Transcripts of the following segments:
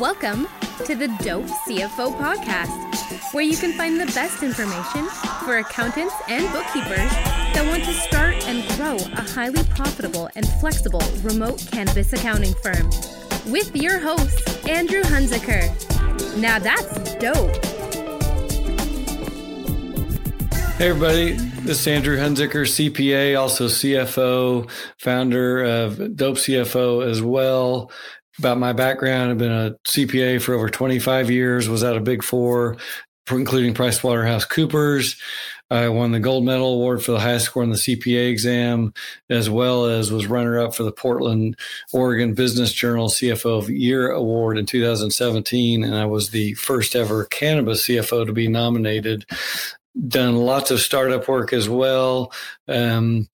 Welcome to the Dope CFO podcast, where you can find the best information for accountants and bookkeepers that want to start and grow a highly profitable and flexible remote cannabis accounting firm. With your host, Andrew Hunzicker. Now that's dope. Hey, everybody. This is Andrew Hunzicker, CPA, also CFO, founder of Dope CFO as well about my background. I've been a CPA for over 25 years, was at a big four, including PricewaterhouseCoopers. I won the gold medal award for the highest score in the CPA exam, as well as was runner up for the Portland, Oregon Business Journal CFO of Year award in 2017. And I was the first ever cannabis CFO to be nominated. Done lots of startup work as well. Um,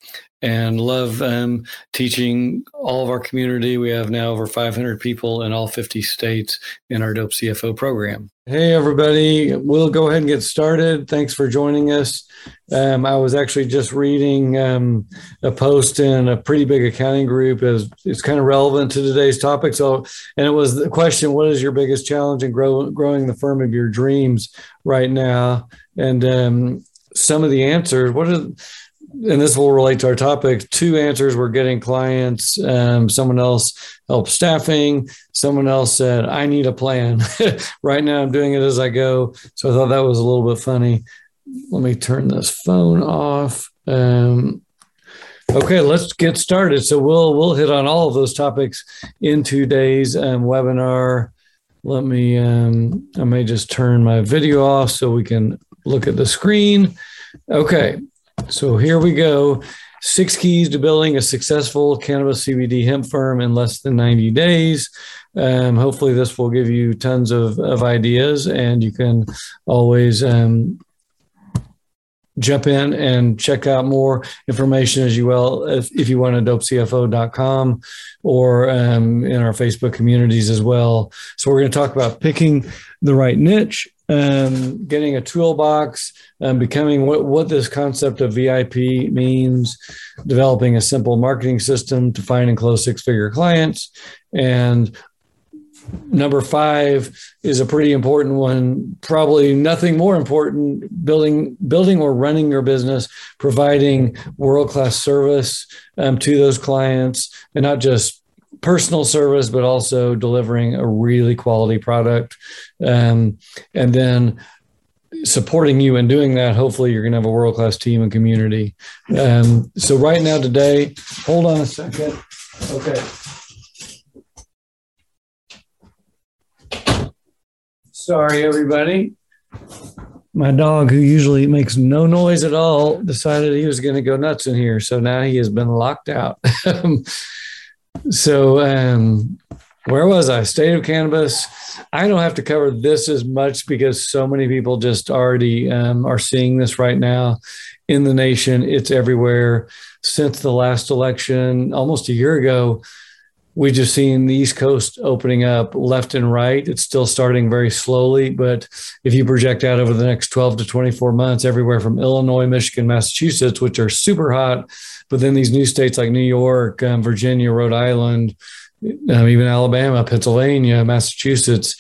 and love um, teaching all of our community. We have now over 500 people in all 50 states in our Dope CFO program. Hey, everybody. We'll go ahead and get started. Thanks for joining us. Um, I was actually just reading um, a post in a pretty big accounting group. As it's kind of relevant to today's topic. So, and it was the question: What is your biggest challenge in grow, growing the firm of your dreams right now? And um, some of the answers. What are and this will relate to our topic. Two answers were getting clients. Um, someone else helped staffing. Someone else said, I need a plan. right now, I'm doing it as I go. So I thought that was a little bit funny. Let me turn this phone off. Um, okay, let's get started. So we'll we'll hit on all of those topics in today's um, webinar. Let me. Um, I may just turn my video off so we can look at the screen. Okay, so here we go. Six keys to building a successful cannabis CBD hemp firm in less than 90 days. Um, hopefully, this will give you tons of, of ideas, and you can always um, jump in and check out more information as you will if, if you want to dopecfo.com or um, in our facebook communities as well so we're going to talk about picking the right niche um, getting a toolbox, um, becoming what, what this concept of VIP means, developing a simple marketing system to find and close six figure clients. And number five is a pretty important one probably nothing more important building building or running your business providing world class service um, to those clients and not just personal service, but also delivering a really quality product. Um, and then supporting you in doing that, hopefully you're going to have a world class team and community. Um, so, right now, today, hold on a second. Okay. Sorry, everybody. My dog, who usually makes no noise at all, decided he was going to go nuts in here. So now he has been locked out. So, um, where was I? State of cannabis. I don't have to cover this as much because so many people just already um, are seeing this right now in the nation. It's everywhere. Since the last election, almost a year ago, we just seen the East Coast opening up left and right. It's still starting very slowly, but if you project out over the next 12 to 24 months, everywhere from Illinois, Michigan, Massachusetts, which are super hot, but then these new states like New York, um, Virginia, Rhode Island, um, even Alabama, Pennsylvania, Massachusetts,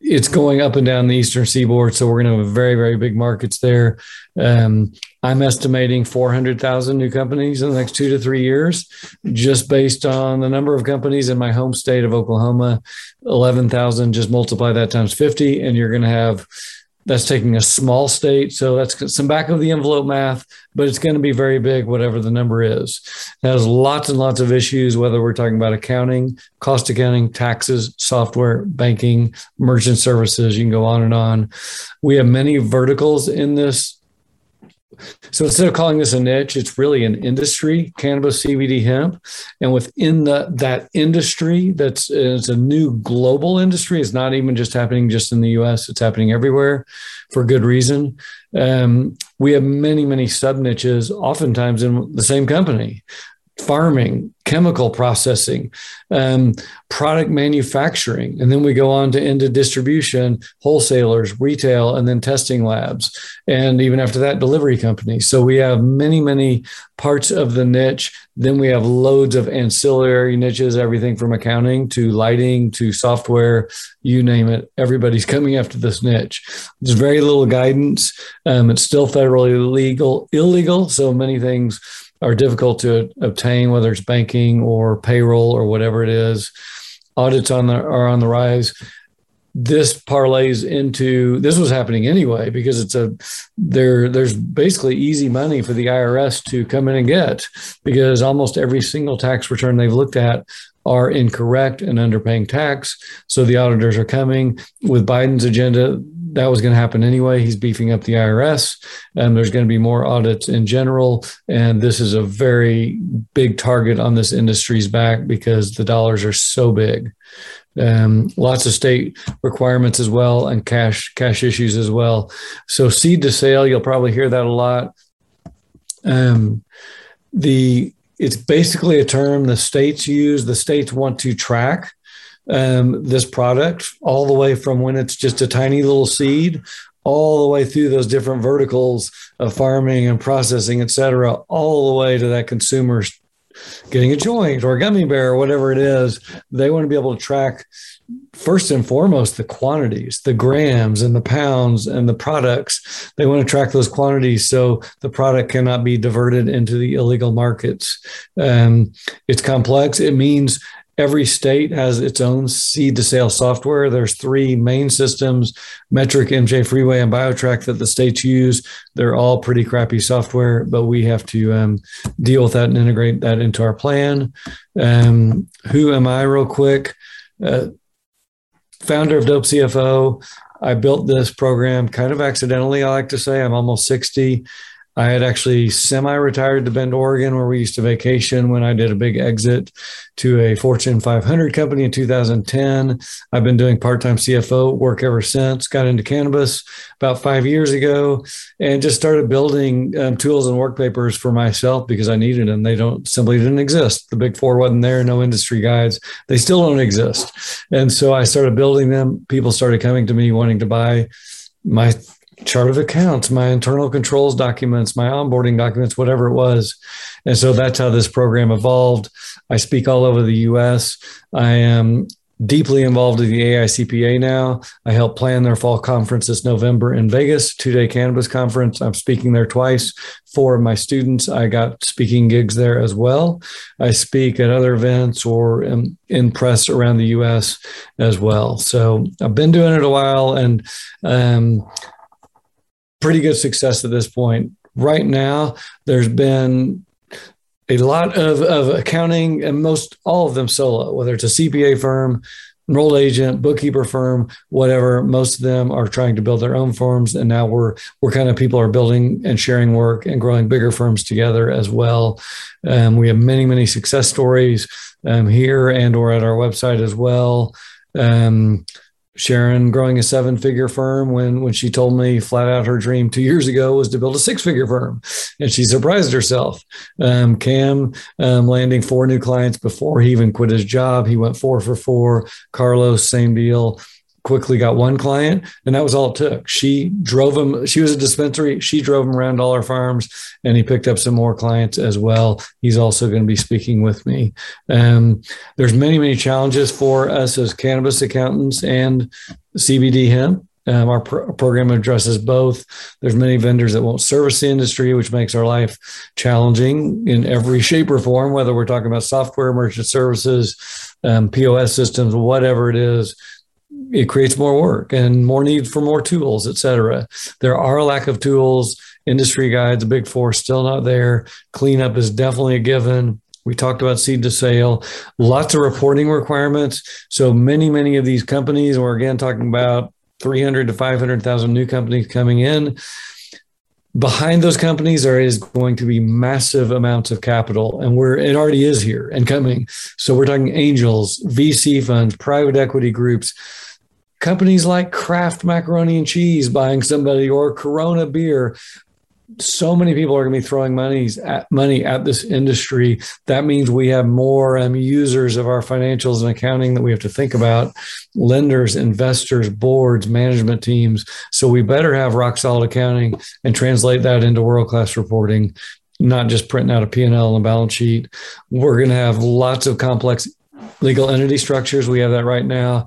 it's going up and down the eastern seaboard. So we're going to have very, very big markets there. Um, I'm estimating 400,000 new companies in the next two to three years, just based on the number of companies in my home state of Oklahoma. 11,000, just multiply that times 50, and you're going to have that's taking a small state. So that's some back of the envelope math, but it's going to be very big, whatever the number is. It has lots and lots of issues, whether we're talking about accounting, cost accounting, taxes, software, banking, merchant services. You can go on and on. We have many verticals in this so instead of calling this a niche, it's really an industry, cannabis, CBD, hemp, and within the, that industry, that's it's a new global industry. It's not even just happening just in the U.S. It's happening everywhere, for good reason. Um, we have many, many sub niches, oftentimes in the same company. Farming, chemical processing, um, product manufacturing, and then we go on to into distribution, wholesalers, retail, and then testing labs, and even after that, delivery companies. So we have many, many parts of the niche. Then we have loads of ancillary niches, everything from accounting to lighting to software, you name it. Everybody's coming after this niche. There's very little guidance. Um, it's still federally legal, illegal. So many things are difficult to obtain, whether it's banking or payroll or whatever it is. Audits on the, are on the rise. This parlays into this was happening anyway because it's a there there's basically easy money for the IRS to come in and get because almost every single tax return they've looked at are incorrect and underpaying tax. So the auditors are coming with Biden's agenda that was going to happen anyway. He's beefing up the IRS, and there's going to be more audits in general. And this is a very big target on this industry's back because the dollars are so big. Um, lots of state requirements as well, and cash cash issues as well. So seed to sale, you'll probably hear that a lot. Um, the it's basically a term the states use. The states want to track um, this product all the way from when it's just a tiny little seed all the way through those different verticals of farming and processing, et cetera, all the way to that consumer getting a joint or a gummy bear or whatever it is. They want to be able to track first and foremost the quantities, the grams and the pounds and the products. They want to track those quantities so the product cannot be diverted into the illegal markets. Um, it's complex. It means every state has its own seed to sale software. There's three main systems, Metrc, MJ Freeway, and BioTrack that the states use. They're all pretty crappy software, but we have to um, deal with that and integrate that into our plan. Um, who am I, real quick? Uh, founder of Dope CFO. I built this program kind of accidentally, I like to say. I'm almost 60. I had actually semi retired to Bend, Oregon, where we used to vacation when I did a big exit to a Fortune 500 company in 2010. I've been doing part time CFO work ever since, got into cannabis about five years ago, and just started building um, tools and work papers for myself because I needed them. They don't simply didn't exist. The big four wasn't there, no industry guides. They still don't exist. And so I started building them. People started coming to me wanting to buy my chart of accounts, my internal controls documents, my onboarding documents, whatever it was. And so that's how this program evolved. I speak all over the US. I am deeply involved in the AICPA now. I help plan their fall conference this November in Vegas, two day cannabis conference. I'm speaking there twice. Four of my students, I got speaking gigs there as well. I speak at other events or in, in press around the US as well. So I've been doing it a while and, um, pretty good success at this point. Right now, there's been a lot of, of accounting and most all of them solo, whether it's a CPA firm, enrolled agent, bookkeeper firm, whatever. Most of them are trying to build their own firms, and now we're we're kind of people are building and sharing work and growing bigger firms together as well. Um, we have many many success stories um, here and or at our website as well. Um, Sharon growing a seven figure firm when when she told me flat out her dream two years ago was to build a six figure firm, and she surprised herself. Um, Cam um, landing four new clients before he even quit his job. He went four for four. Carlos same deal quickly got one client and that was all it took. She drove him she was a dispensary she drove him around all our farms and he picked up some more clients as well. He's also going to be speaking with me. Um, there's many many challenges for us as cannabis accountants and cbd hemp. Um, our program addresses both. There's many vendors that won't service the industry, which makes our life challenging in every shape or form, whether we're talking about software, merchant services, um, POS systems, whatever it is it creates more work and more need for more tools, et cetera. There are a lack of tools. Industry guides, big four, still not there. Cleanup is definitely a given. We talked about seed to sale, lots of reporting requirements. So many, many of these companies, we're again talking about 300 to 500,000 new companies coming in. Behind those companies, there is going to be massive amounts of capital, and we're it already is here and coming. So we're talking angels, VC funds, private equity groups, companies like Kraft Macaroni and Cheese buying somebody or Corona Beer. So many people are going to be throwing monies at money at this industry. That means we have more um, users of our financials and accounting that we have to think about, lenders, investors, boards, management teams. So we better have rock solid accounting and translate that into world class reporting, not just printing out a P&L and a balance sheet. We're going to have lots of complex legal entity structures. We have that right now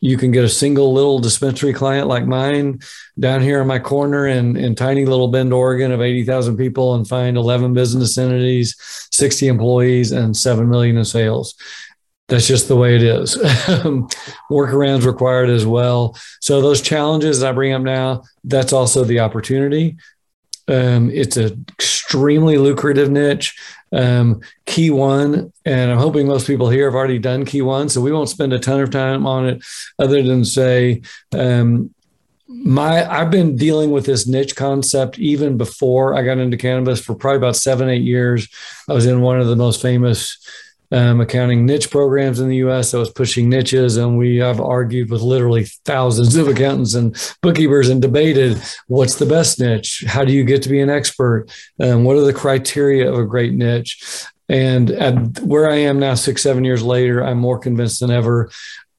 you can get a single little dispensary client like mine down here in my corner in, in tiny little Bend, Oregon of 80,000 people and find 11 business entities, 60 employees, and 7 million in sales. That's just the way it is. Workarounds required as well. So, those challenges that I bring up now, that's also the opportunity. Um, it's an extremely lucrative niche. Um, key one, and I'm hoping most people here have already done key one, so we won't spend a ton of time on it, other than say, um, my I've been dealing with this niche concept even before I got into cannabis for probably about seven, eight years. I was in one of the most famous um, accounting niche programs in the U.S. that was pushing niches, and we have argued with literally thousands of accountants and bookkeepers and debated what's the best niche. How do you get to be an expert? Um, what are the criteria of a great niche? And at where I am now, six, seven years later, I'm more convinced than ever.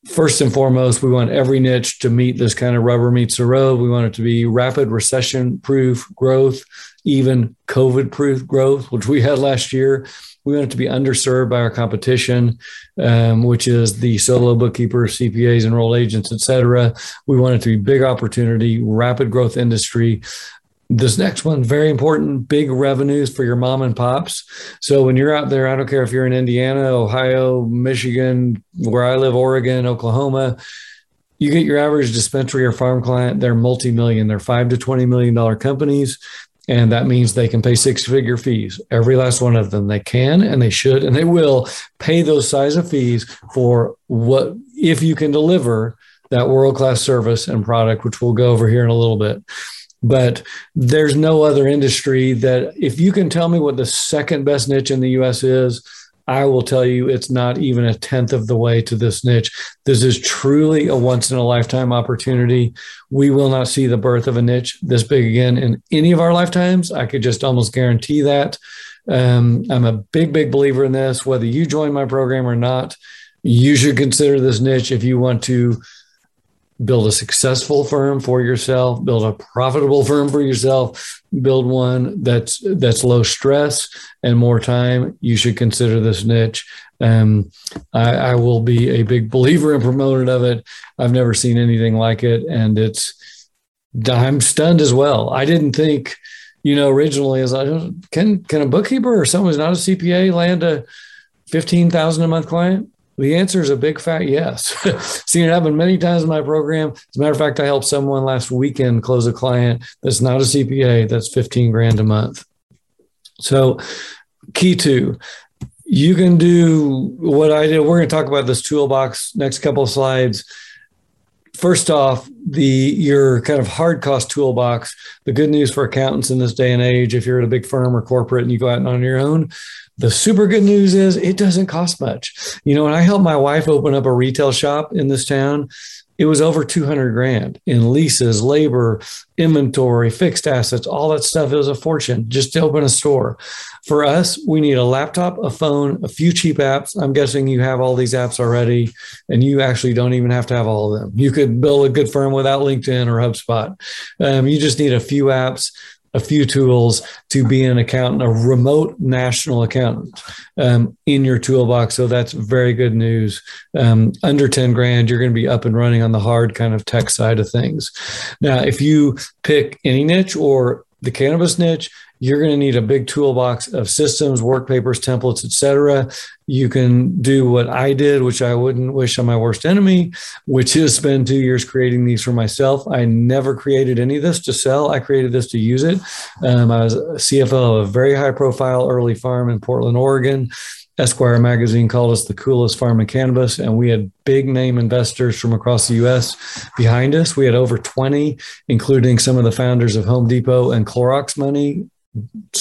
First and foremost, we want every niche to meet this kind of rubber meets the road. We want it to be rapid recession proof growth, even COVID proof growth, which we had last year. We want it to be underserved by our competition, um, which is the solo bookkeepers, CPAs, enrolled agents, et cetera. We want it to be big opportunity, rapid growth industry. This next one, very important, big revenues for your mom and pops. So when you're out there, I don't care if you're in Indiana, Ohio, Michigan, where I live, Oregon, Oklahoma, you get your average dispensary or farm client, they're multi-million, they're five to $20 million companies. And that means they can pay six figure fees. Every last one of them. They can and they should and they will pay those size of fees for what, if you can deliver that world class service and product, which we'll go over here in a little bit. But there's no other industry that, if you can tell me what the second best niche in the US is, I will tell you it's not even a tenth of the way to this niche. This is truly a once in a lifetime opportunity. We will not see the birth of a niche this big again in any of our lifetimes. I could just almost guarantee that. Um, I'm a big, big believer in this. Whether you join my program or not, you should consider this niche if you want to build a successful firm for yourself, build a profitable firm for yourself, build one that's that's low stress and more time. You should consider this niche. Um, I, I will be a big believer and promoter of it. I've never seen anything like it, and it's I'm stunned as well. I didn't think, you know, originally as I don't can can a bookkeeper or someone who's not a CPA land a fifteen thousand a month client? The answer is a big fat yes. Seen it happen many times in my program. As a matter of fact, I helped someone last weekend close a client that's not a CPA that's 15 grand a month. So, key two, you can do what I did. We're going to talk about this toolbox next couple of slides. First off, the your kind of hard cost toolbox. The good news for accountants in this day and age, if you're at a big firm or corporate and you go out on your own, the super good news is it doesn't cost much. You know, when I helped my wife open up a retail shop in this town, it was over 200 grand in leases, labor, inventory, fixed assets, all that stuff. It was a fortune just to open a store. For us, we need a laptop, a phone, a few cheap apps. I'm guessing you have all these apps already, and you actually don't even have to have all of them. You could build a good firm without LinkedIn or HubSpot. Um, you just need a few apps a few tools to be an accountant, a remote national accountant um, in your toolbox. So that's very good news. Um, under 10 grand, you're going to be up and running on the hard kind of tech side of things. Now, if you pick any niche or the cannabis niche, you're going to need a big toolbox of systems, work papers, templates, etc. You can do what I did, which I wouldn't wish on my worst enemy, which is spend two years creating these for myself. I never created any of this to sell. I created this to use it. Um, I was CFO of a very high profile early farm in Portland, Oregon. Esquire magazine called us the coolest farm in cannabis, and we had big name investors from across the US behind us. We had over 20, including some of the founders of Home Depot and Clorox money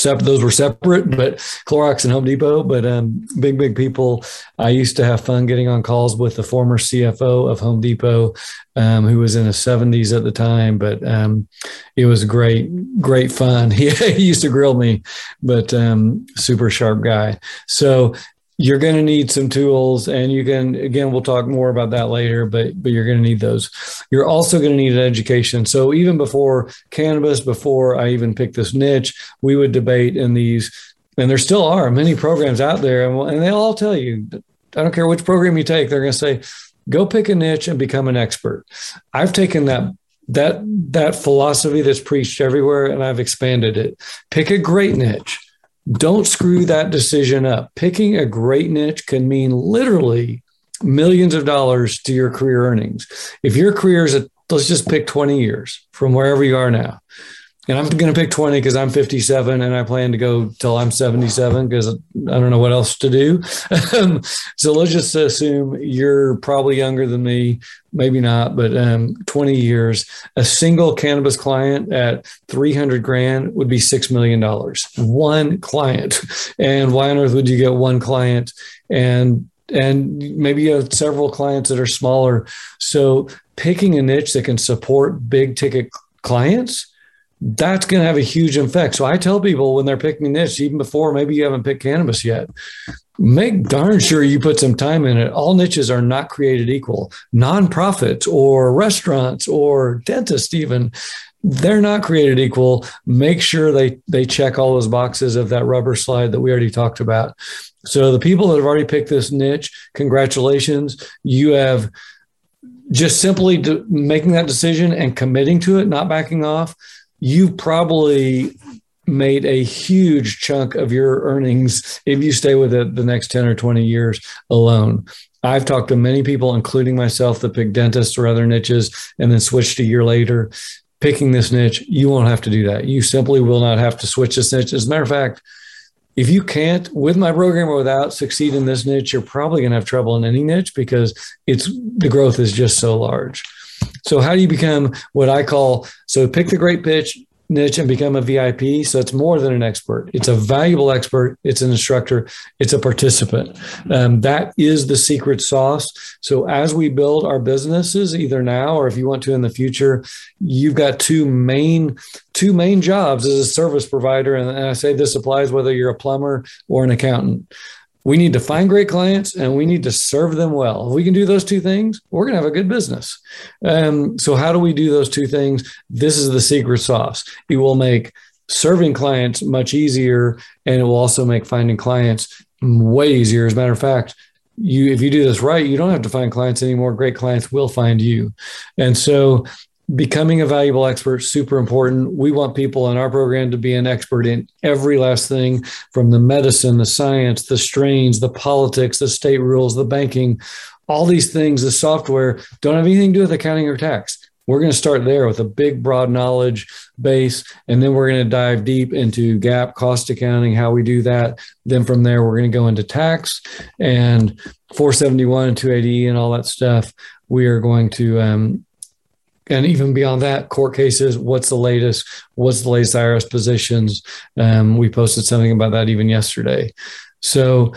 those were separate, but Clorox and Home Depot, but um, big, big people. I used to have fun getting on calls with the former CFO of Home Depot, um, who was in his 70s at the time, but um, it was great, great fun. He, he used to grill me, but um, super sharp guy. So you're going to need some tools and you can again we'll talk more about that later but but you're going to need those. You're also going to need an education. So even before cannabis before i even picked this niche we would debate in these and there still are many programs out there and, and they'll all tell you i don't care which program you take they're going to say go pick a niche and become an expert i've taken that that that philosophy that's preached everywhere and i've expanded it. Pick a great niche don't screw that decision up. Picking a great niche can mean literally millions of dollars to your career earnings. If your career is, a, let's just pick 20 years from wherever you are now and I'm going to pick 20 because I'm 57 and I plan to go till I'm 77 because I don't know what else to do. Um, so let's just assume you're probably younger than me, maybe not, but um, 20 years. A single cannabis client at 300 grand would be $6 million. One client. And why on earth would you get one client? And and maybe you have several clients that are smaller. So picking a niche that can support big ticket clients that's going to have a huge effect. So I tell people when they're picking niche, even before maybe you haven't picked cannabis yet, make darn sure you put some time in it. All niches are not created equal. Nonprofits or restaurants or dentists, even they're not created equal. Make sure they they check all those boxes of that rubber slide that we already talked about. So the people that have already picked this niche, congratulations, you have just simply making that decision and committing to it, not backing off you probably made a huge chunk of your earnings if you stay with it the next 10 or 20 years alone. I've talked to many people, including myself, that pick dentists or other niches and then switched a year later. Picking this niche, you won't have to do that. You simply will not have to switch this niche. As a matter of fact, if you can't, with my program or without, succeed in this niche, you're probably going to have trouble in any niche because it's the growth is just so large. So how do you become what I call so pick the great pitch niche and become a VIP. So it's more than an expert. It's a valuable expert. It's an instructor. It's a participant. Um, that is the secret sauce. So as we build our businesses, either now or if you want to in the future, you've got two main two main jobs as a service provider. And I say this applies whether you're a plumber or an accountant we need to find great clients and we need to serve them well. If we can do those two things, we're going to have a good business. Um, so, how do we do those two things? This is the secret sauce. It will make serving clients much easier, and it will also make finding clients way easier. As a matter of fact, you if you do this right, you don't have to find clients anymore. Great clients will find you. And so becoming a valuable expert super important. We want people in our program to be an expert in every last thing from the medicine the science the strains the politics the state rules the banking all these things the software don't have anything to do with accounting or tax. We're going to start there with a big broad knowledge base and then we're going to dive deep into GAAP cost accounting how we do that. Then from there we're going to go into tax and 471 and 280 and all that stuff. We are going to um, and even beyond that, court cases. What's the latest? What's the latest IRS positions? Um, we posted something about that even yesterday. So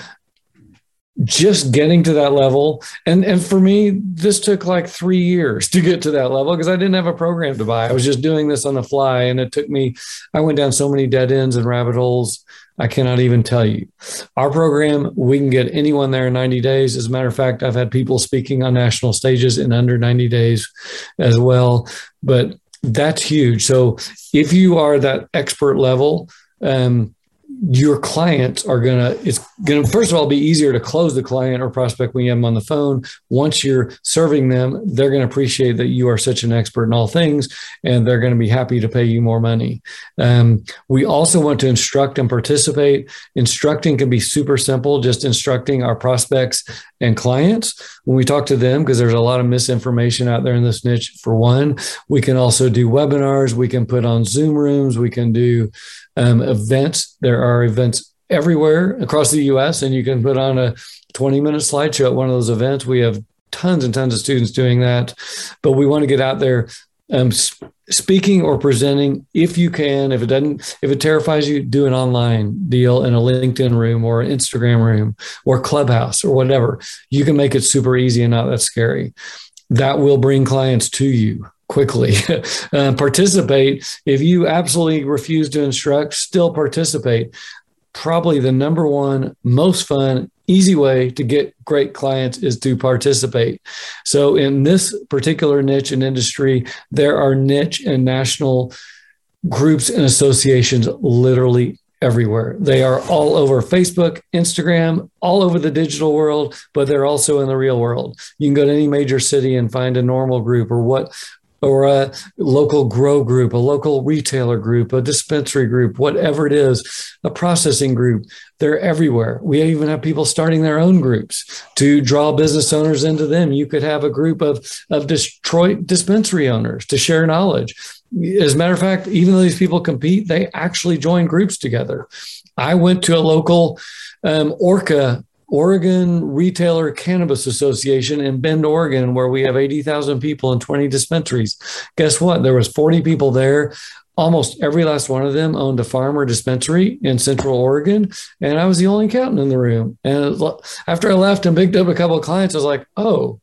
just getting to that level and and for me this took like 3 years to get to that level because I didn't have a program to buy. I was just doing this on the fly and it took me I went down so many dead ends and rabbit holes I cannot even tell you. Our program, we can get anyone there in 90 days. As a matter of fact, I've had people speaking on national stages in under 90 days as well. But that's huge. So if you are that expert level, um, your clients are to it's to first of all be easier to close the client or prospect when you have them on the phone. Once you're serving them they're to appreciate that you are such an expert in all things and they're to be happy to pay you more money. Um, we also want to instruct and participate. Instructing can be super simple just instructing our prospects and clients. When we talk to them because there's a lot of misinformation out there in this niche for one we can also do webinars we can put on zoom rooms we can do um, events. There are events everywhere across the US, and you can put on a 20 minute slideshow at one of those events. We have tons and tons of students doing that, but we want to get out there um, speaking or presenting if you can if it doesn't if it terrifies you do an online deal in a linkedin room or an instagram room or clubhouse or whatever you can make it super easy and not that scary that will bring clients to you quickly uh, participate if you absolutely refuse to instruct still participate probably the number one most fun easy way to get great clients is to participate. So, in this particular niche and industry, there are niche and national groups and associations literally everywhere. They are all over Facebook, Instagram, all over the digital world, but they're also in the real world. You can go to any major city and find a normal group or what or a local grow group, a local retailer group, a dispensary group, whatever it is, a processing group. They're everywhere. We even have people starting their own groups to draw business owners into them. You could have a group of, of Detroit dispensary owners to share knowledge. As a matter of fact, even though these people compete, they actually join groups together. I went to a local um, ORCA Oregon Retailer Cannabis Association in Bend, Oregon, where we have 80,000 people and 20 dispensaries. Guess what? There was 40 people there. Almost every last one of them owned a farm or dispensary in Central Oregon, and I was the only accountant in the room. And after I left and picked up a couple of clients, I was like, "Oh,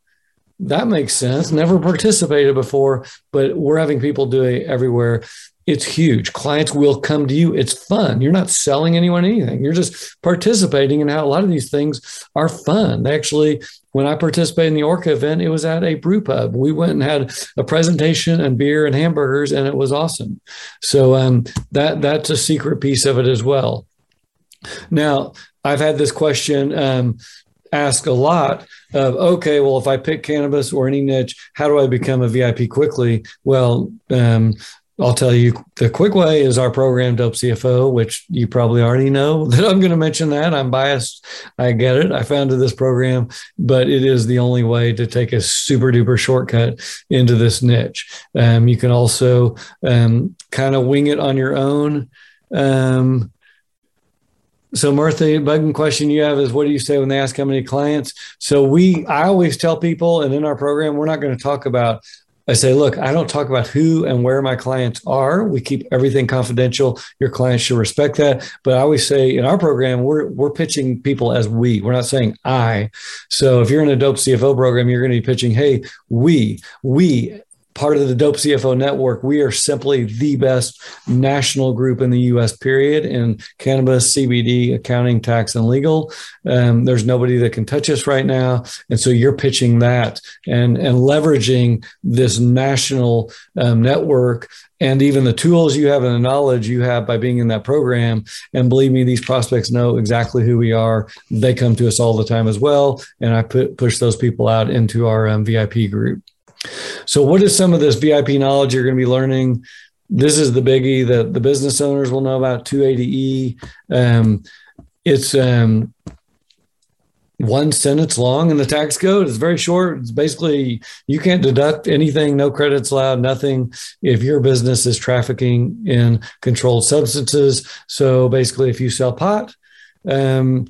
that makes sense. Never participated before, but we're having people do it everywhere it's huge. Clients will come to you. It's fun. You're not selling anyone anything. You're just participating in how a lot of these things are fun. Actually, when I participated in the Orca event, it was at a brew pub. We went and had a presentation and beer and hamburgers, and it was awesome. So um, that that's a secret piece of it as well. Now, I've had this question um, asked a lot of okay well if i pick cannabis or any niche how do i become a vip quickly well um, I'll tell you the quick way is our program Dope CFO, which you probably already know that I'm going to mention that. I'm biased. I get it. I founded this program, but it is the only way to take a super duper shortcut into this niche. Um, you can also um, kind of wing it on your own. Um, so Martha, bugging question you have is what do you say when they ask how many clients? So we I always tell people and in our program, we're not going to talk about I say, look, I don't talk about who and where my clients are. We keep everything confidential. Your clients should respect that. But I always say in our program, we're we're pitching people as we. We're not saying I. So if you're in a dope CFO program, you're going to be pitching, hey, we, we part of the Dope CFO network, we are simply the best national group in the US, period, in cannabis, CBD, accounting, tax, and legal. Um, there's nobody that can touch us right now. And so you're pitching that and, and leveraging this national um, network and even the tools you have and the knowledge you have by being in that program. And believe me, these prospects know exactly who we are. They come to us all the time as well. And I put, push those people out into our um, VIP group. So, what is some of this VIP knowledge you're going to be learning? This is the biggie that the business owners will know about 280E. Um, it's um, one sentence long in the tax code. It's very short. It's basically you can't deduct anything, no credits allowed, nothing if your business is trafficking in controlled substances. So basically, if you sell pot, um,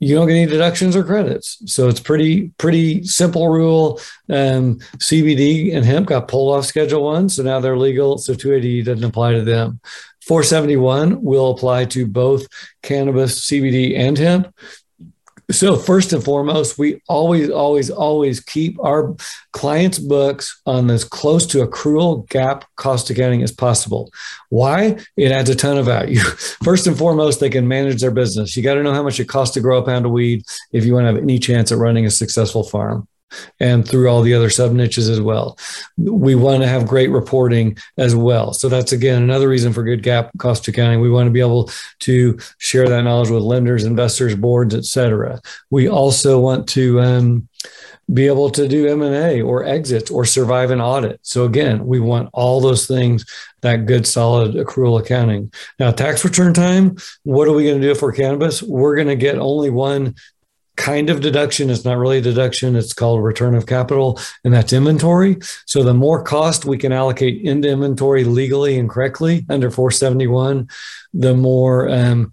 you don't get any deductions or credits. So it's pretty pretty simple rule. Um, CBD and hemp got pulled off Schedule One, so now they're legal. So 280 doesn't apply to them. 471 will apply to both cannabis, CBD, and hemp. So first and foremost, we always, always, always keep our clients' books on as close to accrual GAAP cost accounting as possible. Why? It adds a ton of value. First and foremost, they can manage their business. You got to know how much it costs to grow a pound of weed if you want to have any chance at running a successful farm and through all the other sub niches as well. We want to have great reporting as well. So that's again another reason for good GAAP cost accounting. We want to be able to share that knowledge with lenders, investors, boards, etc. We also want to um, be able to do M&A or exits or survive an audit. So again, we want all those things, that good solid accrual accounting. Now, tax return time, what are we going to do for cannabis? We're going to get only one kind of deduction. It's not really a deduction. It's called return of capital, and that's inventory. So the more cost we can allocate into inventory legally and correctly under 471, the more um,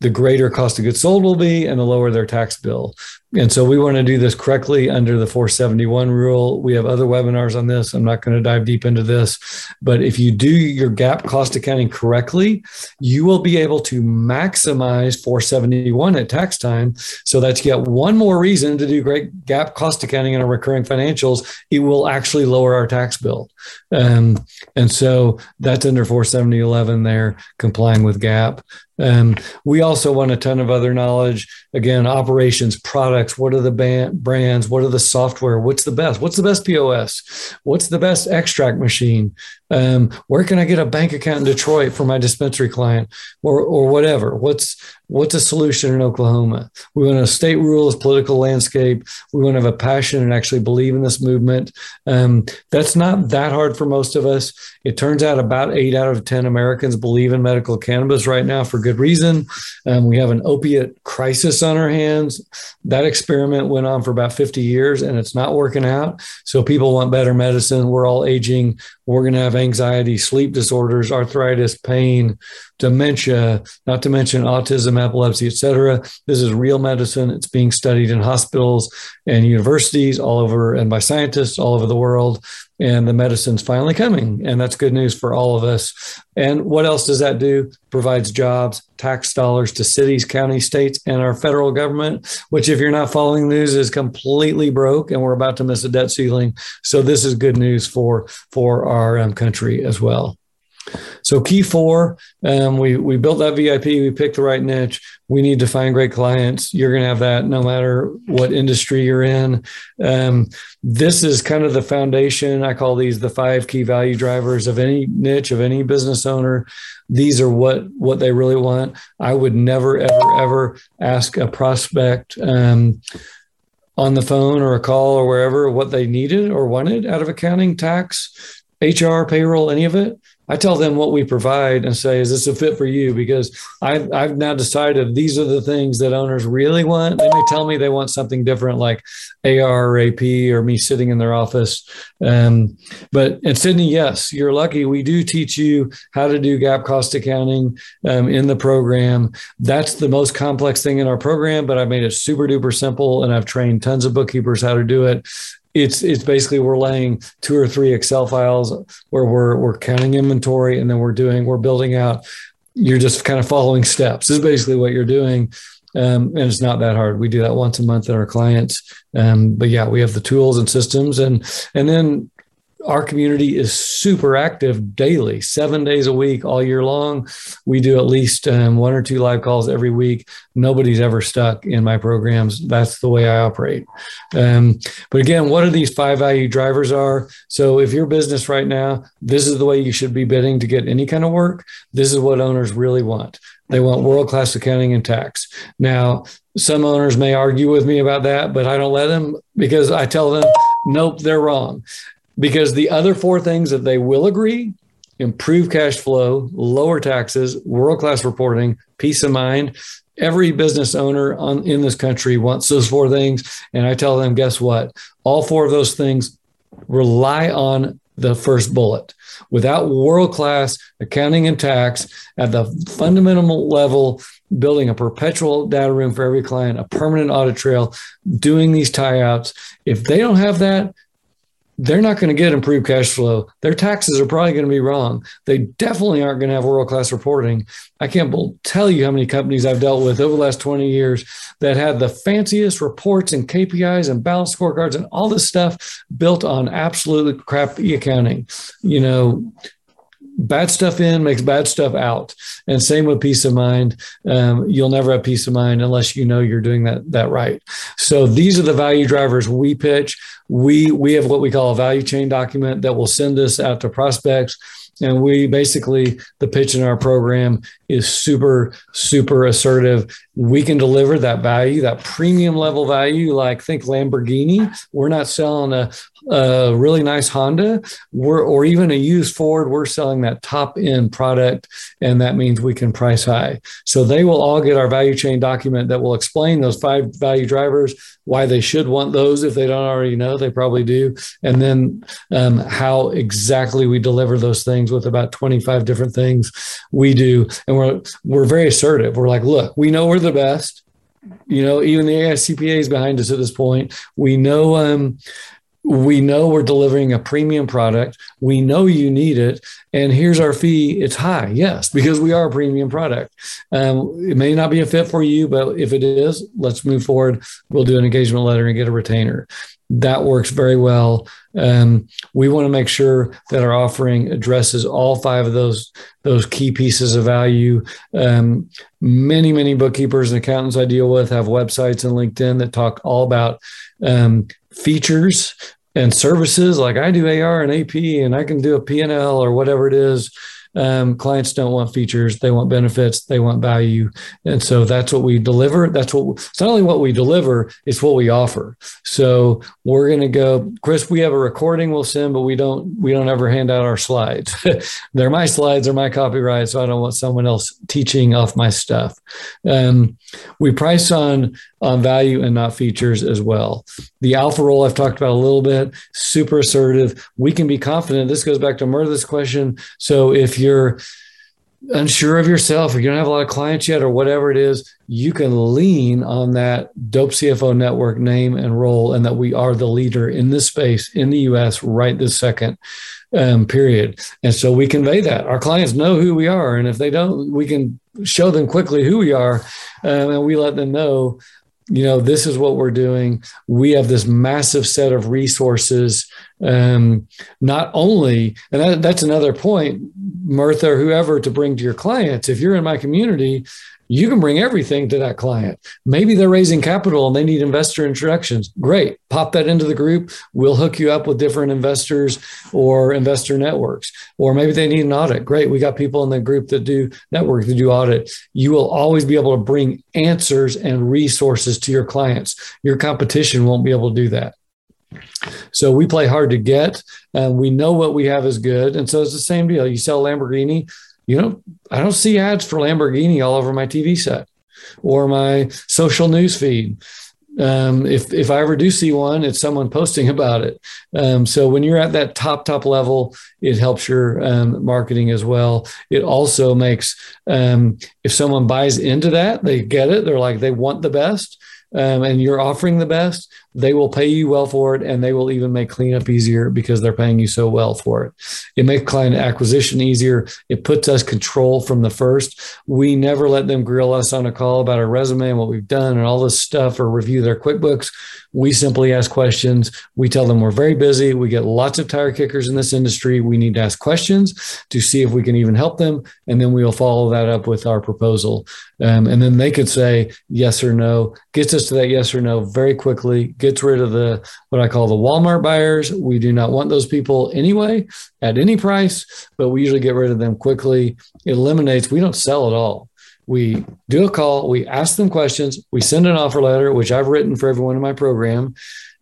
the greater cost of goods sold will be and the lower their tax bill. and so we want to do this correctly under the 471 rule. We have other webinars on this. I'm not going to dive deep into this, but if you do your GAAP cost accounting correctly, you will be able to maximize 471 at tax time. So that's yet one more reason to do great GAAP cost accounting in our recurring financials. It will actually lower our tax bill. Um, and so that's under 47011 there, complying with GAAP. Um, we also want a ton of other knowledge. Again, operations, products. What are the band, brands? What are the software? What's the best? What's the best POS? What's the best extract machine? Um, where can I get a bank account in Detroit for my dispensary client, or or whatever? What's what's a solution in Oklahoma? We want a state rules, political landscape. We want to have a passion and actually believe in this movement. Um, that's not that hard for most of us. It turns out about eight out of 10 Americans believe in medical cannabis right now for good reason. Um, we have an opiate crisis on our hands. That experiment went on for about 50 years and it's not working out. So people want better medicine. We're all aging. We're going to have anxiety, sleep disorders, arthritis, pain, dementia, not to mention autism, epilepsy, et cetera. This is real medicine. It's being studied in hospitals and universities all over and by scientists all over the world. And the medicine's finally coming and that's good news for all of us. And what else does that do? Provides jobs tax dollars to cities counties states and our federal government which if you're not following the news is completely broke and we're about to miss a debt ceiling. So this is good news for for our um, country as well so key four, um, we we built that VIP. We picked the right niche. We need to find great clients. You're going to have that no matter what industry you're in. Um, this is kind of the foundation. I call these the five key value drivers of any niche of any business owner. These are what what they really want. I would never ever ever ask a prospect. Um, on the phone or a call or wherever what they needed or wanted out of accounting, tax, HR, payroll, any of it. I tell them what we provide and say, is this a fit for you? Because I've, I've now decided these are the things that owners really want. They may tell me they want something different like AR or AP or me sitting in their office. Um, but in Sydney, yes, you're lucky. We do teach you how to do GAAP cost accounting um, in the program. That's the most complex thing in our program, but I've made it super duper simple and I've trained tons of bookkeepers how to do it it's it's basically we're laying two or three Excel files where we're we're counting inventory and then we're doing we're building out. You're just kind of following steps. This is basically what you're doing. Um, and it's not that hard. We do that once a month at our clients. Um, but yeah, we have the tools and systems, and and then our community is super active daily, seven days a week, all year long. We do at least um, one or two live calls every week. Nobody's ever stuck in my programs. That's the way I operate. Um, but again, what are these five value drivers are? So if your business right now, this is the way you should be bidding to get any kind of work. This is what owners really want. They want world class accounting and tax. Now, some owners may argue with me about that, but I don't let them because I tell them, nope, they're wrong because the other four things that they will agree improve cash flow, lower taxes, world class reporting, peace of mind. Every business owner on, in this country wants those four things. And I tell them, guess what? All four of those things rely on the first bullet. Without world class accounting and tax at the fundamental level, building a perpetual data room for every client, a permanent audit trail, doing these tie outs, if they don't have that, they're not going to get improved cash flow. Their taxes are probably going to be wrong. They definitely aren't going to have world class reporting. I can't tell you how many companies I've dealt with over the last 20 years that had the fanciest reports and KPIs and balance scorecards and all this stuff built on absolutely crappy accounting. You know, bad stuff in makes bad stuff out. And same with peace of mind. Um, you'll never have peace of mind unless you know you're doing that that right. So these are the value drivers we pitch. We we have what we call a value chain document that will send this out to prospects. And we basically the pitch in our program is super super assertive. We can deliver that value that premium level value like think lamborghini. We're not selling a, a really nice honda. We're, or even a used ford we're selling that top end product and that means we can price high. So they will all get our value chain document that will explain those five value drivers why they should want those if they don't already know they probably do and then um, how exactly we deliver those things with about 25 different things we do. And we're we're very assertive. We're like look we know we're the best. You know, even the AICPA is behind us at this point. We know um, we know we're delivering a premium product. We know you need it. And here's our fee. It's high, yes, because we are a premium product. Um, it may not be a fit for you, but if it is, let's move forward. We'll do an engagement letter and get a retainer. That works very well. Um, we want to make sure that our offering addresses all five of those those key pieces of value. Um, many, many bookkeepers and accountants I deal with have websites and LinkedIn that talk all about um, features and services like I do AR and AP and I can do a P&L or whatever it is um, clients don't want features; they want benefits, they want value, and so that's what we deliver. That's what it's not only what we deliver; it's what we offer. So we're going to go, Chris. We have a recording we'll send, but we don't we don't ever hand out our slides. they're my slides, they're my copyright, so I don't want someone else teaching off my stuff. Um, we price on on value and not features as well. The alpha role I've talked about a little bit, super assertive. We can be confident. This goes back to Mirtha's question. So if you're unsure of yourself, or you don't have a lot of clients yet, or whatever it is, you can lean on that Dope CFO network name and role, and that we are the leader in this space in the US right this second. Um, period. And so we convey that. Our clients know who we are. And if they don't, we can show them quickly who we are. Um, and we let them know you know, this is what we're doing. We have this massive set of resources. Um, not only, and that, that's another point, Mirtha whoever to bring to your clients. If you're in my community you can bring everything to that client. Maybe they're raising capital and they need investor introductions. Great. Pop that into the group. We'll hook you up with different investors or investor networks. Or maybe they need an audit. Great. We got people in the group that do network that do audit. You will always be able to bring answers and resources to your clients. Your competition won't be able to do that. So we play hard to get, and we know what we have is good. And so it's the same deal. You sell Lamborghini, you know, I don't see ads for Lamborghini all over my TV set or my social news feed. Um, if if I ever do see one, it's someone posting about it. Um, so when you're at that top top level, it helps your um, marketing as well. It also makes um, if someone buys into that, they get it. They're like they want the best, um, and you're offering the best they will pay you well for it and they will even make cleanup easier because they're paying you so well for it. It makes client acquisition easier. It puts us control from the first. We never let them grill us on a call about our resume and what we've done and all this stuff or review their QuickBooks. We simply ask questions. We tell them we're very busy. We get lots of tire kickers in this industry. We need to ask questions to see if we can even help them. And then we will follow that up with our proposal. Um, and then they could say yes or no, gets us to that yes or no very quickly gets rid of the what I call the Walmart buyers. We do not want those people anyway at any price, but we usually get rid of them quickly. It eliminates, we don't sell at all. We do a call, we ask them questions, we send an offer letter, which I've written for everyone in my program.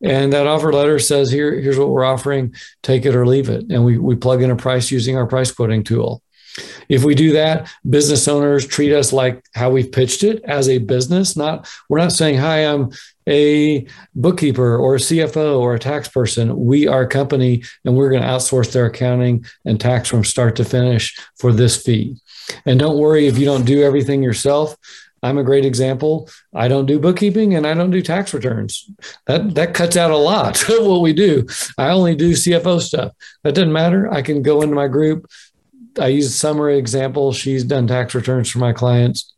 And that offer letter says, Here, here's what we're offering, take it or leave it. And we, we plug in a price using our price quoting tool. If we do that, business owners treat us like how we've pitched it as a business. Not we're not saying, "Hi, I'm a bookkeeper or a CFO or a tax person. We are a company, and we're going to outsource their accounting and tax from start to finish for this fee." And don't worry if you don't do everything yourself. I'm a great example. I don't do bookkeeping and I don't do tax returns. That that cuts out a lot of what we do. I only do CFO stuff. That doesn't matter. I can go into my group, I use summary example. She's done tax returns for my clients.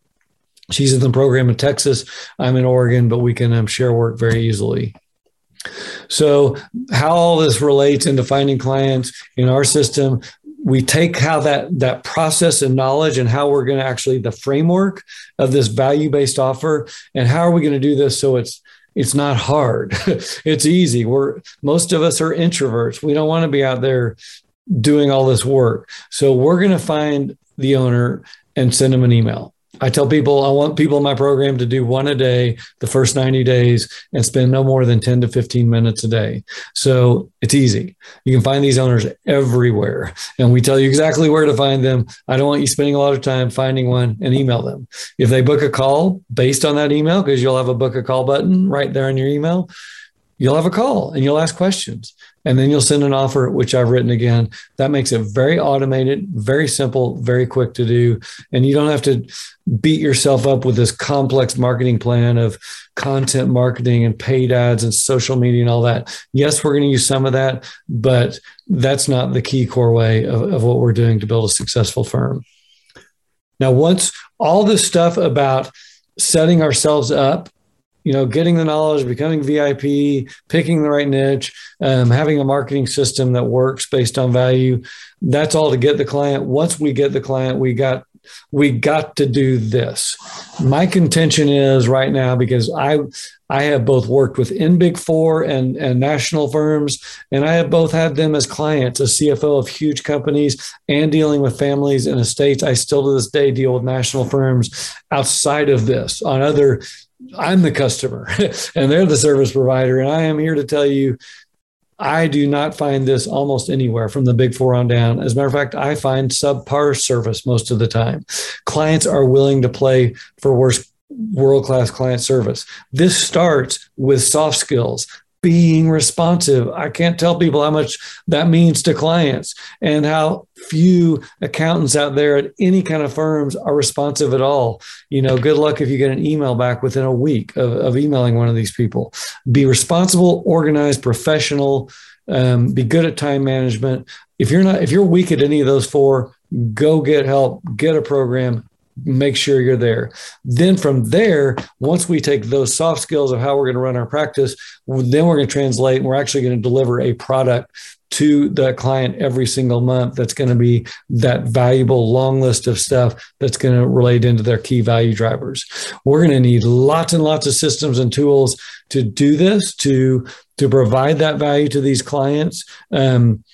She's in the program in Texas. I'm in Oregon, but we can um, share work very easily. So, how all this relates into finding clients in our system, we take how that that process and knowledge and how we're going to actually the framework of this value based offer and how are we going to do this so it's it's not hard it's easy we're most of us are introverts we don't want to be out there doing all this work. So we're going to find the owner and send them an email. I tell people I want people in my program to do one a day the first 90 days and spend no more than 10 to 15 minutes a day. So it's easy. You can find these owners everywhere and we tell you exactly where to find them. I don't want you spending a lot of time finding one and email them. If they book a call based on that email, because you'll have a book a call button right there in your email, you'll have a call and you'll ask questions and then you'll send an offer which i've written again. That makes it very automated very simple very quick to do. And you don't have to beat yourself up with this complex marketing plan of content marketing and paid ads and social media and all that. Yes we're going to use some of that but that's not the key core way of, of what we're doing to build a successful firm. Now once all this stuff about setting ourselves up you know, getting the knowledge, becoming VIP, picking the right niche, um, having a marketing system that works based on value. That's all to get the client. Once we get the client, we got we got to do this. My contention is right now because I I have both worked within Big Four and and national firms, and I have both had them as clients, a CFO of huge companies, and dealing with families and estates. I still to this day deal with national firms outside of this on other I'm the customer and they're the service provider. And I am here to tell you, I do not find this almost anywhere from the big four on down. As a matter of fact, I find subpar service most of the time. Clients are willing to play for worse world class client service. This starts with soft skills, being responsive. I can't tell people how much that means to clients and how few accountants out there at any kind of firms are responsive at all. You know, good luck if you get an email back within a week of, of emailing one of these people. Be responsible, organized, professional, um, be good at time management. If you're not, if you're weak at any of those four, go get help, get a program, make sure you're there. Then from there, once we take those soft skills of how we're going to run our practice, then we're going to translate and we're actually going to deliver a product to the client every single month that's going to be that valuable long list of stuff that's going to relate into their key value drivers. We're going to need lots and lots of systems and tools to do this to to provide that value to these clients. Um,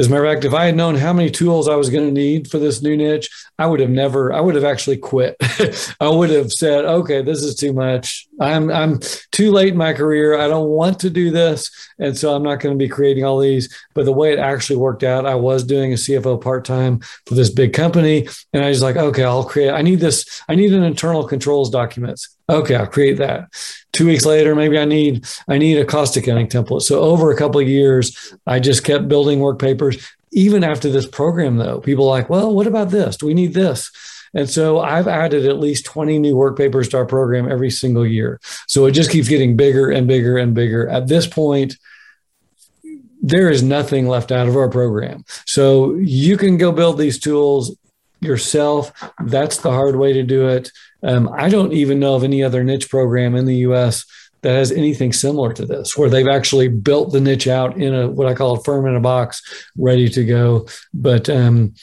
as a matter of fact, if I had known how many tools I was going to need for this new niche, I would have never, I would have actually quit. I would have said, okay, this is too much. I'm, I'm too late in my career. I don't want to do this. And so I'm not going to be creating all these. But the way it actually worked out, I was doing a CFO part time for this big company. And I was like, okay, I'll create, I need this, I need an internal controls documents. Okay, I'll create that. Two weeks later, maybe I need I need a cost accounting template. So over a couple of years, I just kept building work papers. Even after this program, though, people are like, well, what about this? Do we need this? And so I've added at least 20 new work papers to our program every single year. So it just keeps getting bigger and bigger and bigger. At this point, there is nothing left out of our program. So you can go build these tools yourself. That's the hard way to do it. Um, I don't even know of any other niche program in the US that has anything similar to this, where they've actually built the niche out in a what I call a firm in a box, ready to go. But um,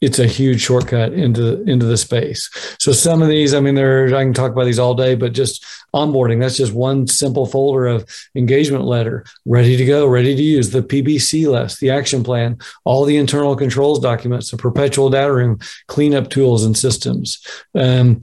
it's a huge shortcut into into the space. So some of these, I mean, there I can talk about these all day, but just onboarding. That's just one simple folder of engagement letter, ready to go, ready to use the PBC list, the action plan, all the internal controls documents, the perpetual data room, cleanup tools and systems. Um,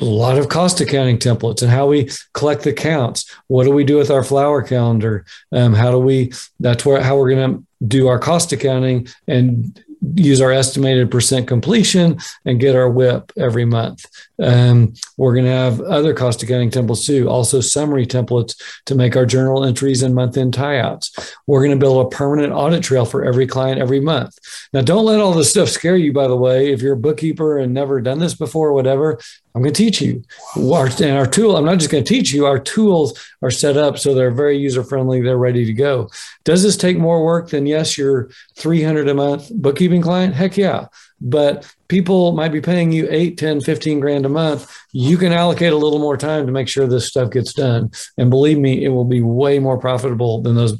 a lot of cost accounting templates and how we collect the counts. What do we do with our flower calendar? Um, how do we? That's where how we're going to do our cost accounting and use our estimated percent completion and get our WIP every month. Um, we're going to have other cost accounting templates too, also summary templates to make our journal entries and month end tie-outs. We're going to build a permanent audit trail for every client every month. Now, don't let all this stuff scare you, by the way. If you're a bookkeeper and never done this before, or whatever, I'm going to teach you. Our, and our tool, I'm not just going to teach you, our tools are set up so they're very user friendly, they're ready to go. Does this take more work than, yes, your 300 a month bookkeeping client? Heck yeah. But people might be paying you 8, 10, 15 grand a month. You can allocate a little more time to make sure this stuff gets done. And believe me, it will be way more profitable than those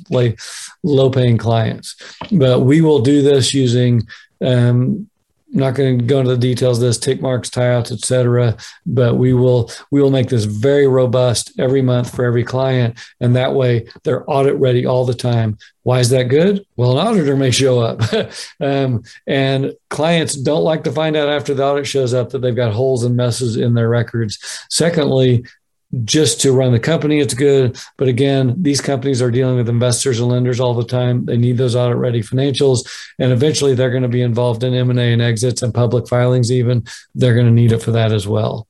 low paying clients. But we will do this using um, I'm not going to go into the details of this tick marks, tie-outs, etc. But we will we will make this very robust every month for every client, and that way they're audit ready all the time. Why is that good? Well, an auditor may show up, um, and clients don't like to find out after the audit shows up that they've got holes and messes in their records. Secondly, just to run the company, it's good. But again, these companies are dealing with investors and lenders all the time. They need those audit ready financials, and eventually they're going to be involved in M and A and exits and public filings. Even they're going to need it for that as well.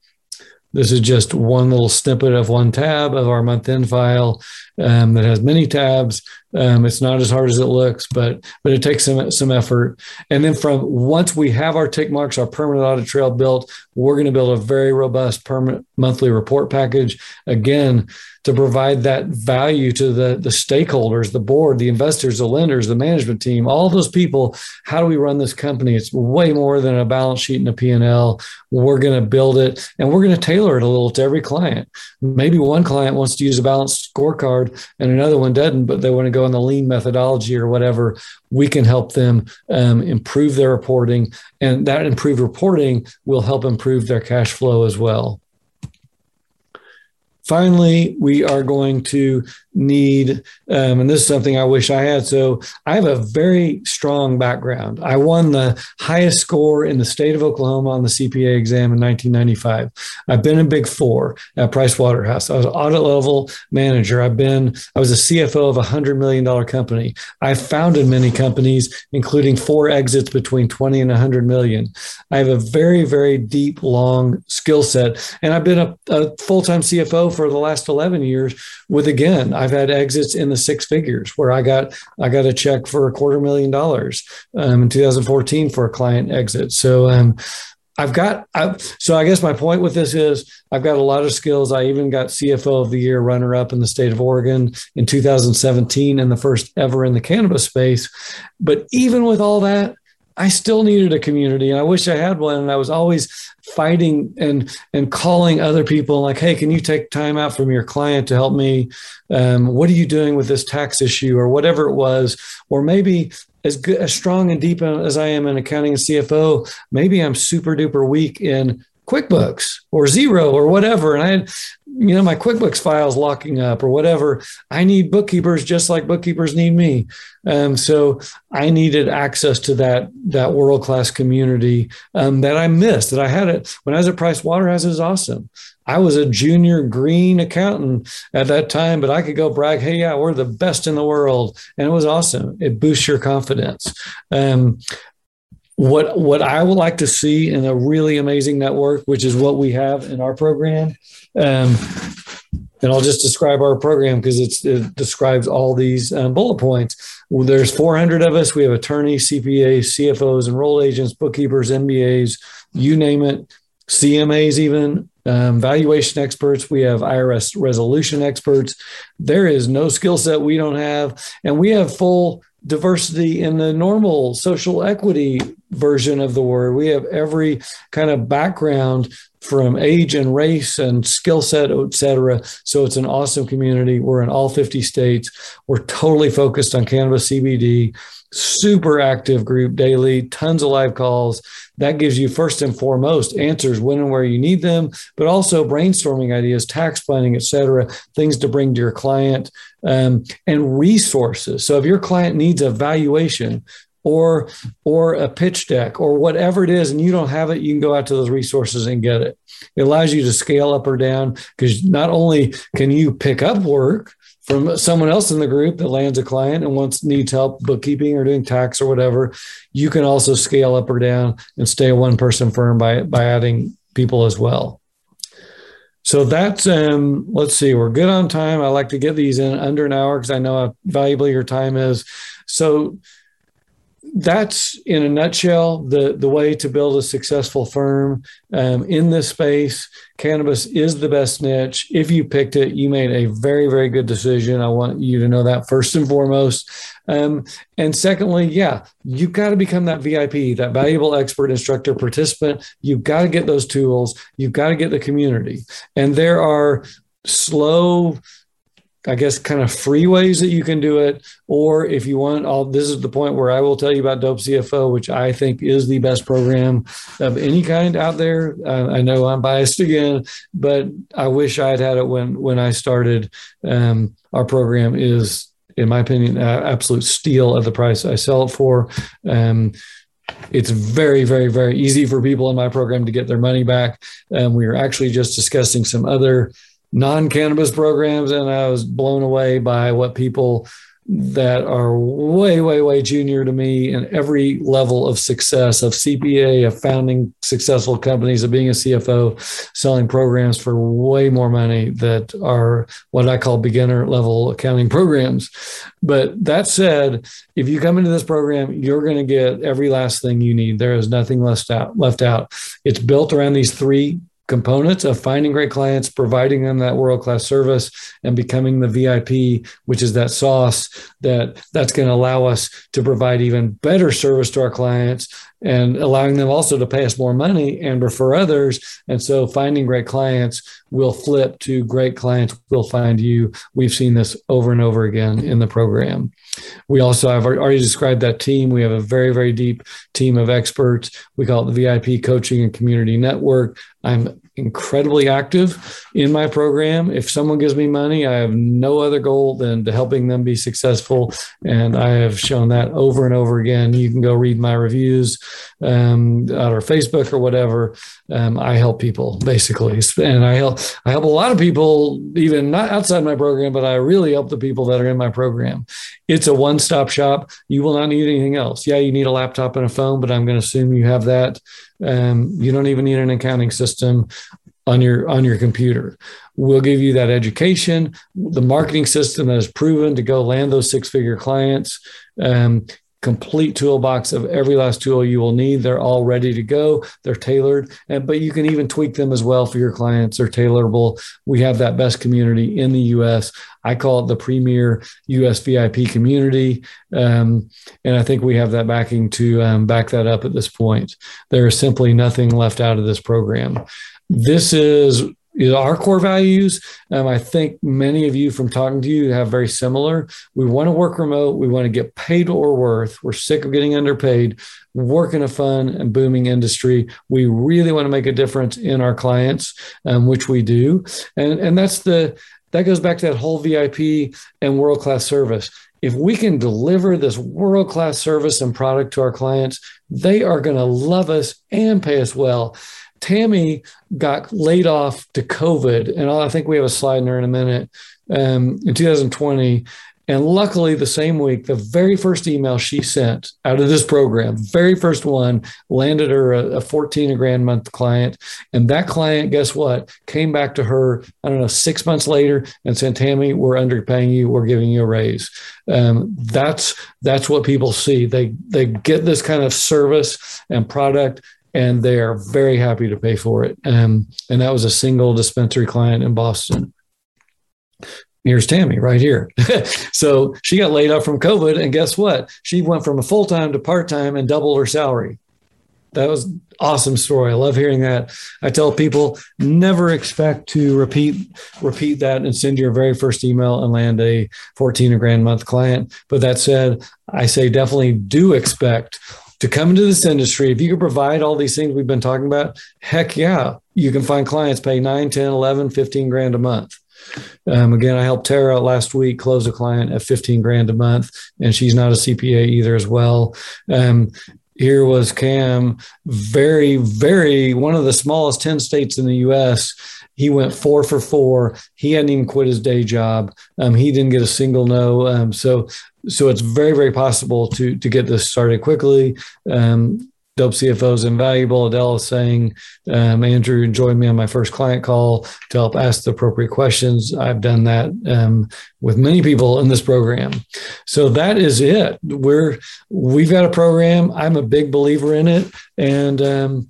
This is just one little snippet of one tab of our month end file um, that has many tabs. Um, it's not as hard as it looks, but but it takes some some effort. And then from once we have our tick marks, our permanent audit trail built, we're going to build a very robust permanent monthly report package. Again, to provide that value to the, the stakeholders, the board, the investors, the lenders, the management team, all those people. How do we run this company? It's way more than a balance sheet and a P&L. We're going to build it and we're going to tailor it a little to every client. Maybe one client wants to use a balanced scorecard and another one doesn't, but they want to go on the lean methodology or whatever. We can help them um, improve their reporting and that improved reporting will help improve their cash flow as well. Finally, we are going to need, um, and this is something I wish I had. So I have a very strong background. I won the highest score in the state of Oklahoma on the CPA exam in 1995. I've been in Big Four at Price Waterhouse. I was audit level manager. I've been, I was a CFO of a hundred million dollar company. I founded many companies, including four exits between 20 and 100 million. I have a very, very deep, long skill set, and I've been a, a full time CFO for the last 11 years with again i've had exits in the six figures where i got i got a check for a quarter million dollars um, in 2014 for a client exit so um, I've got, I've, so I guess my point with this is I've got a lot of skills. I even got CFO of the year runner up in the state of Oregon in 2017 and the first ever in the cannabis space. But even with all that, I still needed a community and I wish I had one. And I was always fighting and and calling other people like, hey, can you take time out from your client to help me? Um, what are you doing with this tax issue or whatever it was? Or maybe as good, as strong and deep as I am in accounting and CFO, maybe I'm super duper weak in QuickBooks or Xero or whatever. And I had, you know, my QuickBooks files locking up or whatever. I need bookkeepers just like bookkeepers need me. Um, so I needed access to that that world class community um, that I missed. That I had it when I was at Price Waterhouse. It was awesome. I was a junior green accountant at that time, but I could go brag, "Hey, yeah, we're the best in the world," and it was awesome. It boosts your confidence. Um, what what I would like to see in a really amazing network, which is what we have in our program. Um, and I'll just describe our program because it describes all these um, bullet points. Well, there's 400 of us. We have attorneys, CPAs, CFOs, enrolled agents, bookkeepers, MBAs, you name it, CMAs, even um, valuation experts. We have IRS resolution experts. There is no skill set we don't have, and we have full diversity in the normal social equity version of the word. We have every kind of background from age and race and skill set, et cetera. So it's an awesome community. We're in all 50 states. We're totally focused on cannabis CBD, super active group daily, tons of live calls. That gives you first and foremost answers when and where you need them, but also brainstorming ideas, tax planning, et cetera, things to bring to your client um, and resources. So if your client needs a valuation, or or a pitch deck or whatever it is and you don't have it you can go out to those resources and get it. It allows you to scale up or down because not only can you pick up work from someone else in the group that lands a client and wants needs help bookkeeping or doing tax or whatever you can also scale up or down and stay a one person firm by by adding people as well. So that's um let's see we're good on time. I like to get these in under an hour because i know how valuable your time is. So that's in a nutshell the the way to build a successful firm um, in this space. Cannabis is the best niche. If you picked it, you made a very very good decision. I want you to know that first and foremost. Um, and secondly, yeah, you've got to become that VIP, that valuable expert instructor participant. You've got to get those tools. You've got to get the community. And there are slow I guess, kind of free ways that you can do it. Or if you want, all this is the point where I will tell you about Dope CFO, which I think is the best program of any kind out there. I know I'm biased again, but I wish I had had it when when I started. Um, our program is, in my opinion, uh, absolute steal at the price I sell it for. Um, it's very, very, very easy for people in my program to get their money back. Um, we are actually just discussing some other non cannabis programs, and I was blown away by what people that are way, way, way junior to me in every level of success of CPA, of founding successful companies, of being a CFO, selling programs for way more money that are what I call beginner level accounting programs. But that said, if you come into this program, you're going to get every last thing you need. There is nothing left out. Left out. It's built around these three components of finding great clients, providing them that world class service, and becoming the VIP, which is that sauce that that's going to allow us to provide even better service to our clients and allowing them also to pay us more money and refer others. And so finding great clients will flip to great clients will find you. We've seen this over and over again in the program. We also have already described that team. We have a very, very deep team of experts. We call it the VIP Coaching and Community Network. I'm incredibly active in my program. If someone gives me money, I have no other goal than to helping them be successful. And I have shown that over and over again. You can go read my reviews um, on our Facebook or whatever. Um, I help people basically, and I help I help a lot of people even not outside my program, but I really help the people that are in my program. It's a one stop shop. You will not need anything else. Yeah, you need a laptop and a phone, but I'm going to assume you have that. Um, you don't even need an accounting system on your on your computer. We'll give you that education, the marketing system that is proven to go land those six figure clients. Um, complete toolbox of every last tool you will need. They're all ready to go. They're tailored, and but you can even tweak them as well for your clients. They're tailorable. We have that best community in the U.S. I call it the premier US VIP community. Um, and I think we have that backing to um, back that up at this point. There is simply nothing left out of this program. This is our core values. Um, I think many of you from talking to you have very similar. We want to work remote. We want to get paid we're worth. We're sick of getting underpaid. Work in a fun and booming industry. We really want to make a difference in our clients, um, which we do. And, and that's the that goes back to that whole VIP and world class service. If we can deliver this world class service and product to our clients, they are going to love us and pay us well. Tammy got laid off to COVID, and I think we have a slide in there in a minute. Um, in 2020, and luckily, the same week, the very first email she sent out of this program, very first one, landed her a, a 14 grand month client. And that client, guess what, came back to her, I don't know, six months later and said, Tammy, we're underpaying you. We're giving you a raise. Um, that's that's what people see. They they get this kind of service and product and they are very happy to pay for it. Um, and that was a single dispensary client in Boston here's Tammy right here. so she got laid off from COVID. And guess what? She went from a full time to part time and doubled her salary. That was awesome story. I love hearing that. I tell people never expect to repeat repeat that and send your very first email and land a 14 grand month client. But that said, I say definitely do expect to come into this industry. If you can provide all these things we've been talking about, heck yeah, you can find clients pay 9, 10, 11, 15 grand a month. Um, again, I helped Tara last week close a client at 15 grand a month, and she's not a CPA either as well. Um, here was Cam, very, very one of the smallest 10 states in the US. He went four for four. He hadn't even quit his day job. Um, he didn't get a single no. Um, so, so it's very, very possible to to get this started quickly. Um, Dope CFO is invaluable. Adele is saying, um, Andrew joined me on my first client call to help ask the appropriate questions. I've done that um, with many people in this program. So that is it. We're we've got a program. I'm a big believer in it, and um,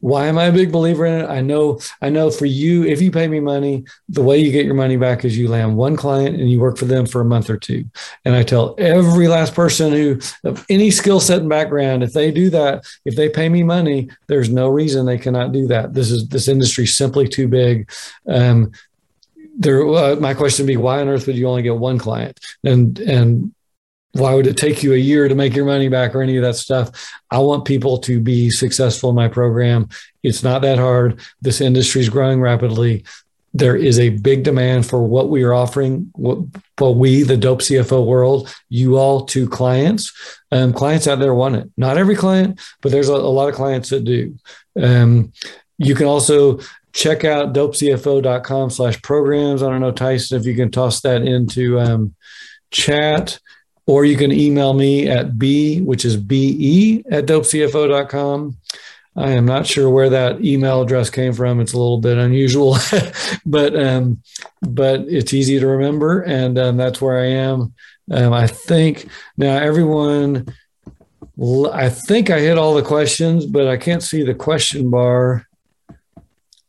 why am I a big believer in it? I know, I know for you, if you pay me money, the way you get your money back is you land one client and you work for them for a month or two. And I tell every last person who of any skill set and background, if they do that, if they pay me money, there's no reason they cannot do that. This is this industry simply too big. Um, there, uh, my question would be, why on earth would you only get one client? And and why would it take you a year to make your money back or any of that stuff? I want people to be successful in my program. It's not that hard. This industry is growing rapidly. There is a big demand for what we are offering, what, we, the dope CFO world, you all to clients. Um, clients out there want it. Not every client, but there's a, a lot of clients that do. Um, you can also check out dopecfo.com slash programs. I don't know, Tyson, if you can toss that into um, chat, or you can email me at b, which is be at dopecfo.com. I am not sure where that email address came from. It's a little bit unusual, but um, but it's easy to remember, and um, that's where I am. Um, I think now everyone. I think I hit all the questions, but I can't see the question bar.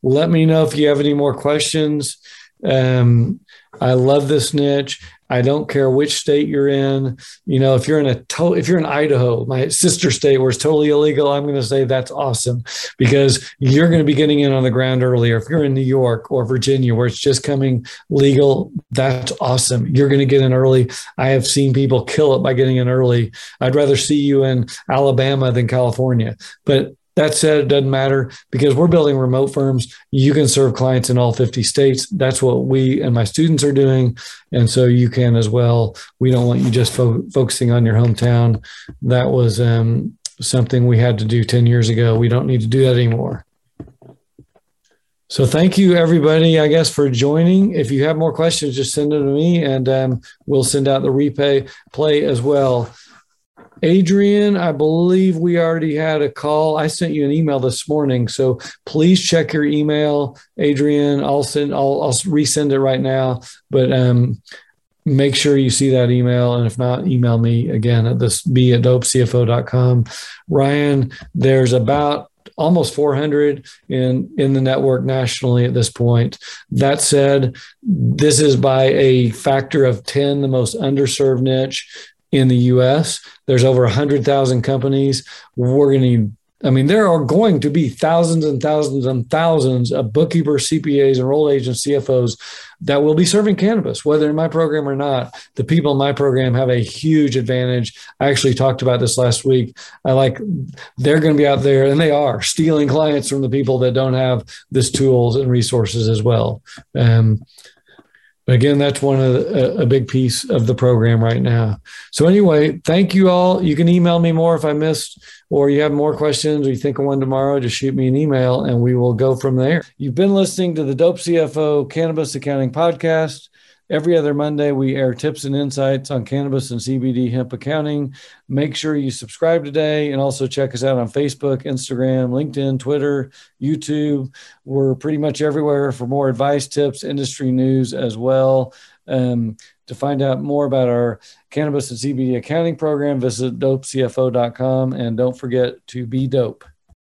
Let me know if you have any more questions. Um, I love this niche. I don't care which state you're in. You know, if you're in a to- if you're in Idaho, my sister state where it's totally illegal, I'm going to say that's awesome because you're going to be getting in on the ground earlier. If you're in New York or Virginia where it's just coming legal, that's awesome. You're going to get in early. I have seen people kill it by getting in early. I'd rather see you in Alabama than California. But that said, it doesn't matter because we're building remote firms. You can serve clients in all 50 states. That's what we and my students are doing. And so you can as well. We don't want you just fo- focusing on your hometown. That was um, something we had to do 10 years ago. We don't need to do that anymore. So thank you everybody, I guess, for joining. If you have more questions, just send them to me and um, we'll send out the replay play as well. Adrian, I believe we already had a call. I sent you an email this morning, so please check your email, Adrian. I'll send. I'll, I'll resend it right now, but um, make sure you see that email, and if not, email me again at this be at dopecfo.com. Ryan, there's about almost 400 in in the network nationally at this point. That said, this is by a factor of 10 the most underserved niche in the US. There's over 100,000 companies. We're going to I mean, there are going to be thousands and thousands and thousands of bookkeepers, CPAs, enrolled agents, CFOs that will be serving cannabis, whether in my program or not. The people in my program have a huge advantage. I actually talked about this last week. I like they're going to be out there, and they are stealing clients from the people that don't have this tools and resources as well. Um, again, that's one of the, a, a big piece of the program right now. So anyway, thank you all. You can email me more if I missed or you have more questions or you think of one tomorrow, just shoot me an email and we will go from there. You've been listening to the Dope CFO Cannabis Accounting Podcast. Every other Monday, we air tips and insights on cannabis and CBD hemp accounting. Make sure you subscribe today and also check us out on Facebook, Instagram, LinkedIn, Twitter, YouTube. We're pretty much everywhere for more advice, tips, industry news as well. Um, to find out more about our cannabis and CBD accounting program, visit dopecfo.com and don't forget to be dope.